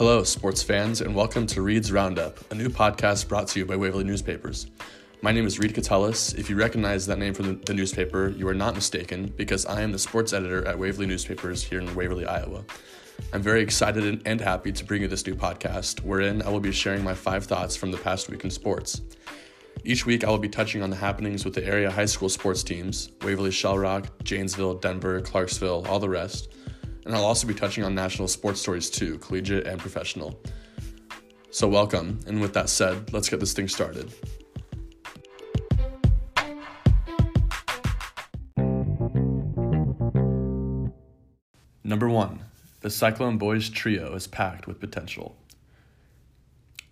Hello, sports fans, and welcome to Reed's Roundup, a new podcast brought to you by Waverly Newspapers. My name is Reed Catullus. If you recognize that name from the, newspaper, you are not mistaken because I am the sports editor at Waverly Newspapers here in Waverly, Iowa. I'm very excited and happy to bring you this new podcast, wherein I will be sharing my five thoughts from the past week in sports. Each week, I will be touching on the happenings with the area high school sports teams Waverly, Shell Rock, Janesville, Denver, Clarksville, all the rest and I'll also be touching on national sports stories too, collegiate and professional. So, welcome, and with that said, let's get this thing started. Number one, the Cyclone Boys trio is packed with potential.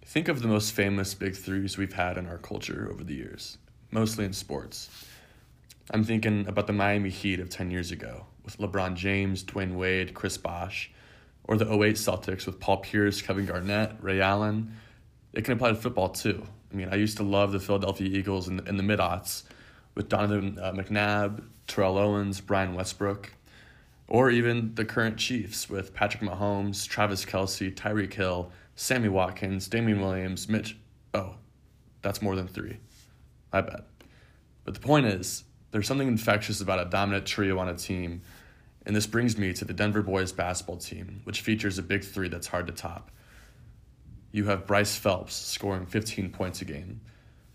Think of the most famous big threes we've had in our culture over the years, mostly in sports. I'm thinking about the Miami Heat of 10 years ago, with LeBron James, Dwyane Wade, Chris Bosh, or the 08 Celtics with Paul Pierce, Kevin Garnett, Ray Allen. It can apply to football too. I mean, I used to love the Philadelphia Eagles in the, in the mid aughts with Donovan uh, McNabb, Terrell Owens, Brian Westbrook, or even the current Chiefs with Patrick Mahomes, Travis Kelce, Tyreek Hill, Sammy Watkins, Damien Williams, Mitch. Oh, that's more than three. I bet. But the point is, there's something infectious about a dominant trio on a team, and this brings me to the Denver Boys basketball team, which features a big three that's hard to top. You have Bryce Phelps scoring 15 points a game.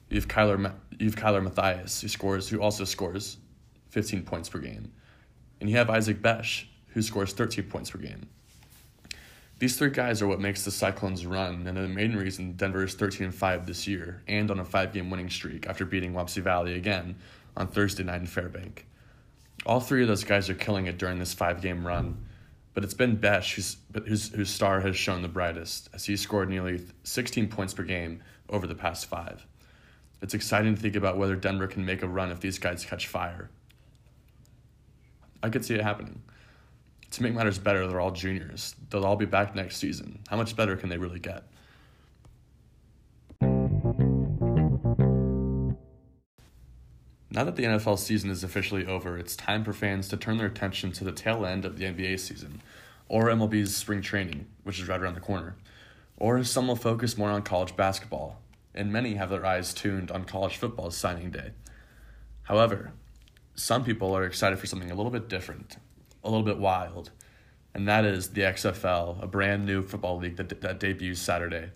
You have Kyler, you have Kyler Matthias, who scores, who also scores 15 points per game, and you have Isaac Besh, who scores 13 points per game. These three guys are what makes the Cyclones run, and the main reason Denver is 13 5 this year and on a five game winning streak after beating Wapsie Valley again on Thursday night in Fairbank. All three of those guys are killing it during this five game run, but it's been Besh who's, whose, whose star has shown the brightest, as he scored nearly 16 points per game over the past five. It's exciting to think about whether Denver can make a run if these guys catch fire. I could see it happening. To make matters better, they're all juniors. They'll all be back next season. How much better can they really get? Now that the NFL season is officially over, it's time for fans to turn their attention to the tail end of the NBA season, or MLB's spring training, which is right around the corner. Or some will focus more on college basketball, and many have their eyes tuned on college football's signing day. However, some people are excited for something a little bit different, a little bit wild, and that is the XFL, a brand new football league that, that debuts Saturday.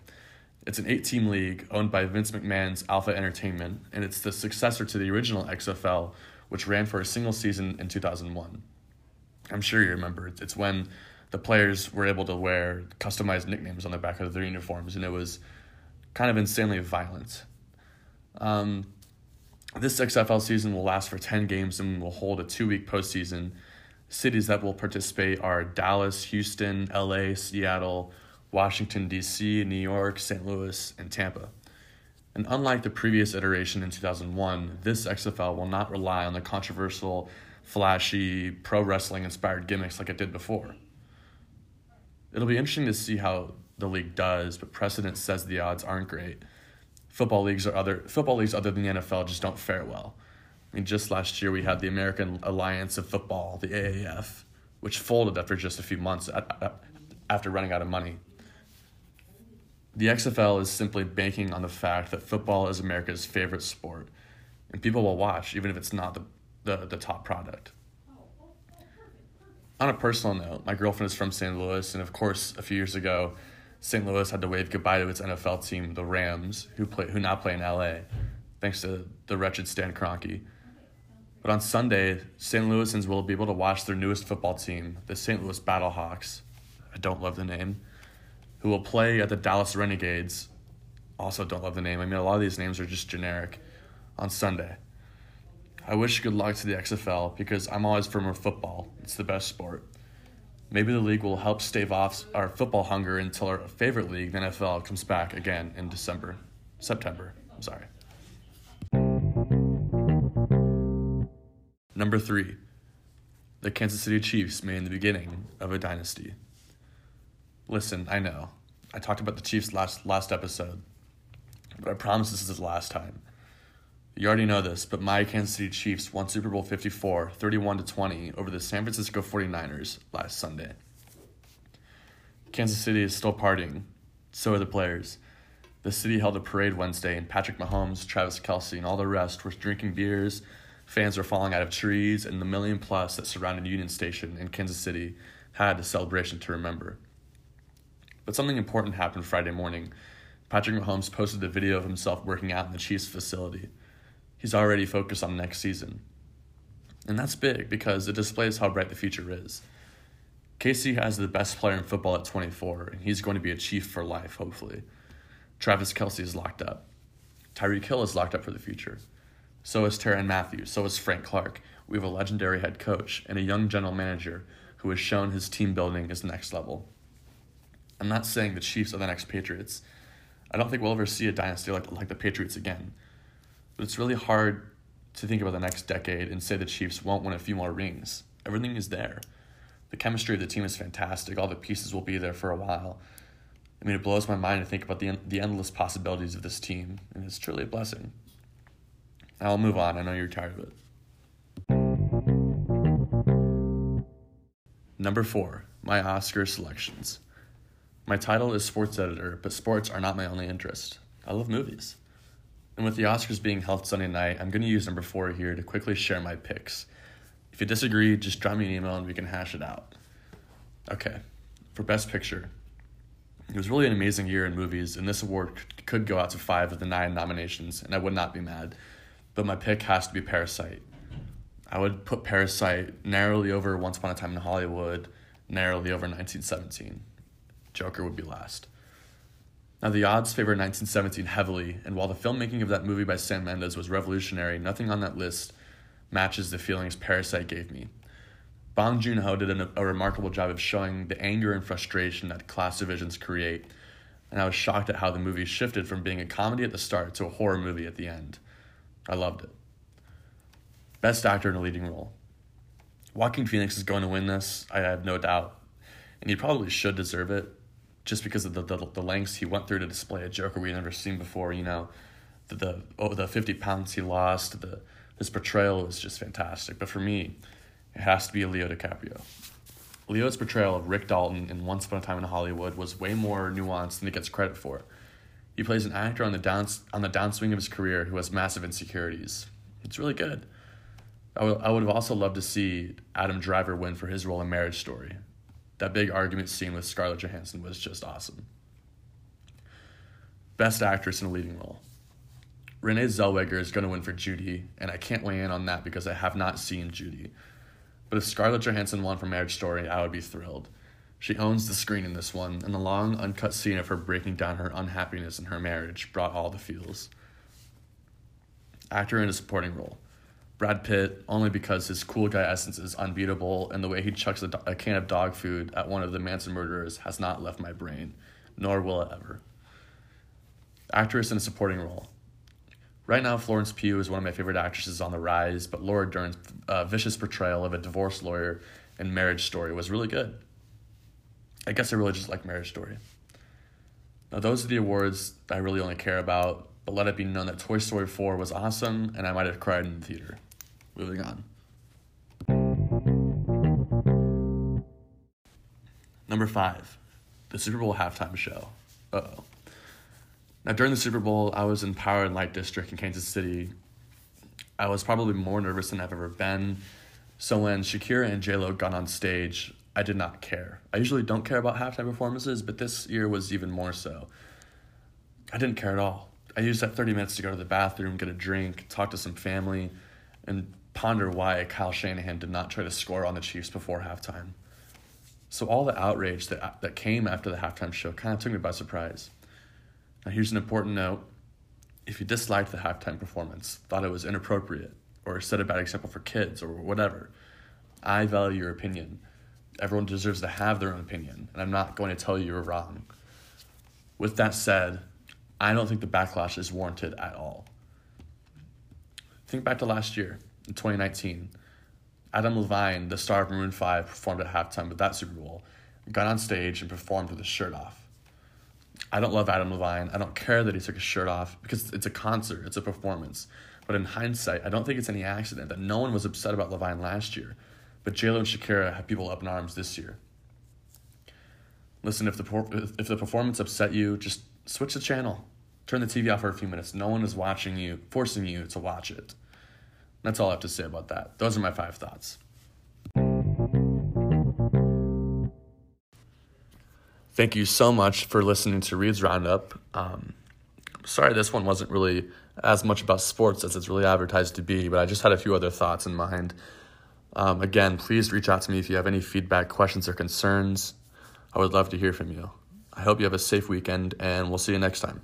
It's an eight team league owned by Vince McMahon's Alpha Entertainment, and it's the successor to the original XFL, which ran for a single season in 2001. I'm sure you remember. It's when the players were able to wear customized nicknames on the back of their uniforms, and it was kind of insanely violent. Um, this XFL season will last for 10 games and will hold a two week postseason. Cities that will participate are Dallas, Houston, LA, Seattle, Washington, D.C., New York, St. Louis, and Tampa. And unlike the previous iteration in 2001, this XFL will not rely on the controversial, flashy, pro wrestling inspired gimmicks like it did before. It'll be interesting to see how the league does, but precedent says the odds aren't great. Football leagues are other football leagues other than the NFL just don't fare well. I mean, just last year we had the American Alliance of Football, the AAF, which folded after just a few months after running out of money. The XFL is simply banking on the fact that football is America's favorite sport, and people will watch even if it's not the, the, the top product. On a personal note, my girlfriend is from St. Louis, and of course, a few years ago, St. Louis had to wave goodbye to its NFL team, the Rams, who play who now play in LA, thanks to the wretched Stan Kroenke. But on Sunday, St. Louisans will be able to watch their newest football team, the St. Louis Battlehawks. I don't love the name who will play at the Dallas Renegades. Also, don't love the name. I mean, a lot of these names are just generic on Sunday. I wish good luck to the XFL because I'm always for more football. It's the best sport. Maybe the league will help stave off our football hunger until our favorite league, the NFL, comes back again in December. September. I'm sorry. Number three, the Kansas City Chiefs made the beginning of a dynasty. Listen, I know. I talked about the Chiefs last last episode, but I promise this is the last time. You already know this, but my Kansas City Chiefs won Super Bowl 54, 31 to 20 over the San Francisco 49ers last Sunday. Kansas City is still partying. So are the players. The city held a parade Wednesday, and Patrick Mahomes, Travis Kelce, and all the rest were drinking beers. Fans were falling out of trees, and the million plus that surrounded Union Station in Kansas City had a celebration to remember. But something important happened Friday morning. Patrick Mahomes posted a video of himself working out in the Chiefs facility. He's already focused on next season. And that's big because it displays how bright the future is. KC has the best player in football at 24, and he's going to be a Chief for life, hopefully. Travis Kelce is locked up. Tyreek Hill is locked up for the future. So is Tyrann Mathieu. So is Frank Clark. We have a legendary head coach and a young general manager who has shown his team building is next level. I'm not saying the Chiefs are the next Patriots. I don't think we'll ever see a dynasty like, like the Patriots again. But it's really hard to think about the next decade and say the Chiefs won't win a few more rings. Everything is there the chemistry of the team is fantastic. All the pieces will be there for a while. I mean, it blows my mind to think about the the endless possibilities of this team, and it's truly a blessing. I'll move on. I know you're tired of it. Number four, my Oscar selections. My title is sports editor, but sports are not my only interest. I love movies. And with the Oscars being held Sunday night, I'm going to use number four here to quickly share my picks if you disagree, just drop me an email and we can hash it out. Okay, for Best Picture, it was really an amazing year in movies, and this award could go out to five of the nine nominations, and I would not be mad. But my pick has to be Parasite. I would put Parasite narrowly over Once Upon a Time in Hollywood, narrowly over 1917. Joker would be last. Now, the odds favor 1917 heavily, and while the filmmaking of that movie by Sam Mendes was revolutionary, nothing on that list matches the feelings Parasite gave me. Bong Joon Ho did a, a remarkable job of showing the anger and frustration that class divisions create, and I was shocked at how the movie shifted from being a comedy at the start to a horror movie at the end. I loved it. Best actor in a leading role. Joaquin Phoenix is going to win this, I have no doubt, and he probably should deserve it, just because of the, the, the lengths he went through to display a Joker we've never seen before. You know, the the oh, the fifty pounds he lost, the his portrayal is just fantastic. But for me, it has to be Leo DiCaprio. Leo's portrayal of Rick Dalton in Once Upon a Time in Hollywood was way more nuanced than he gets credit for. He plays an actor on the down on the downswing of his career who has massive insecurities. It's really good. I I would have also loved to see Adam Driver win for his role in Marriage Story. That big argument scene with Scarlett Johansson was just awesome. Best actress in a leading role. Renee Zellweger is going to win for Judy, and I can't weigh in on that because I have not seen Judy. But if Scarlett Johansson won for Marriage Story, I would be thrilled. She owns the screen in this one, and the long, uncut scene of her breaking down her unhappiness in her marriage brought all the feels. Actor in a supporting role. Brad Pitt, only because his cool guy essence is unbeatable, and the way he chucks a, a can of dog food at one of the Manson murderers has not left my brain, nor will it ever. Actress in a supporting role. Right now, Florence Pugh is one of my favorite actresses on the rise, but Laura Dern's uh, vicious portrayal of a divorce lawyer in Marriage Story was really good. I guess I really just like Marriage Story. Now, those are the awards I really only care about, but let it be known that Toy Story 4 was awesome and I might have cried in the theater. Moving on. Number five, the Super Bowl halftime show. Oh. Now, during the Super Bowl, I was in Power and Light District in Kansas City. I was probably more nervous than I've ever been. So when Shakira and J Lo got on stage, I did not care. I usually don't care about halftime performances, but this year was even more so. I didn't care at all. I used that 30 minutes to go to the bathroom, get a drink, talk to some family, and ponder why Kyle Shanahan did not try to score on the Chiefs before halftime. So all the outrage that, that came after the halftime show kind of took me by surprise. Now, here's an important note. If you disliked the halftime performance, thought it was inappropriate, or set a bad example for kids, or whatever, I value your opinion. Everyone deserves to have their own opinion, and I'm not going to tell you you're wrong. With that said, I don't think the backlash is warranted at all. Think back to last year, in 2019. Adam Levine, the star of Maroon 5, performed at halftime of that Super Bowl, got on stage and performed with his shirt off. I don't love Adam Levine. I don't care that he took his shirt off because it's a concert, it's a performance. But in hindsight, I don't think it's any accident that no one was upset about Levine last year, but JLo and Shakira have people up in arms this year. Listen, if the if the performance upset you, just switch the channel. Turn the TV off for a few minutes. No one is watching you, forcing you to watch it. That's all I have to say about that. Those are my five thoughts. Thank you so much for listening to Reed's Roundup. Um, sorry, this one wasn't really as much about sports as it's really advertised to be, but I just had a few other thoughts in mind. Um, again, please reach out to me if you have any feedback, questions, or concerns. I would love to hear from you. I hope you have a safe weekend, and we'll see you next time.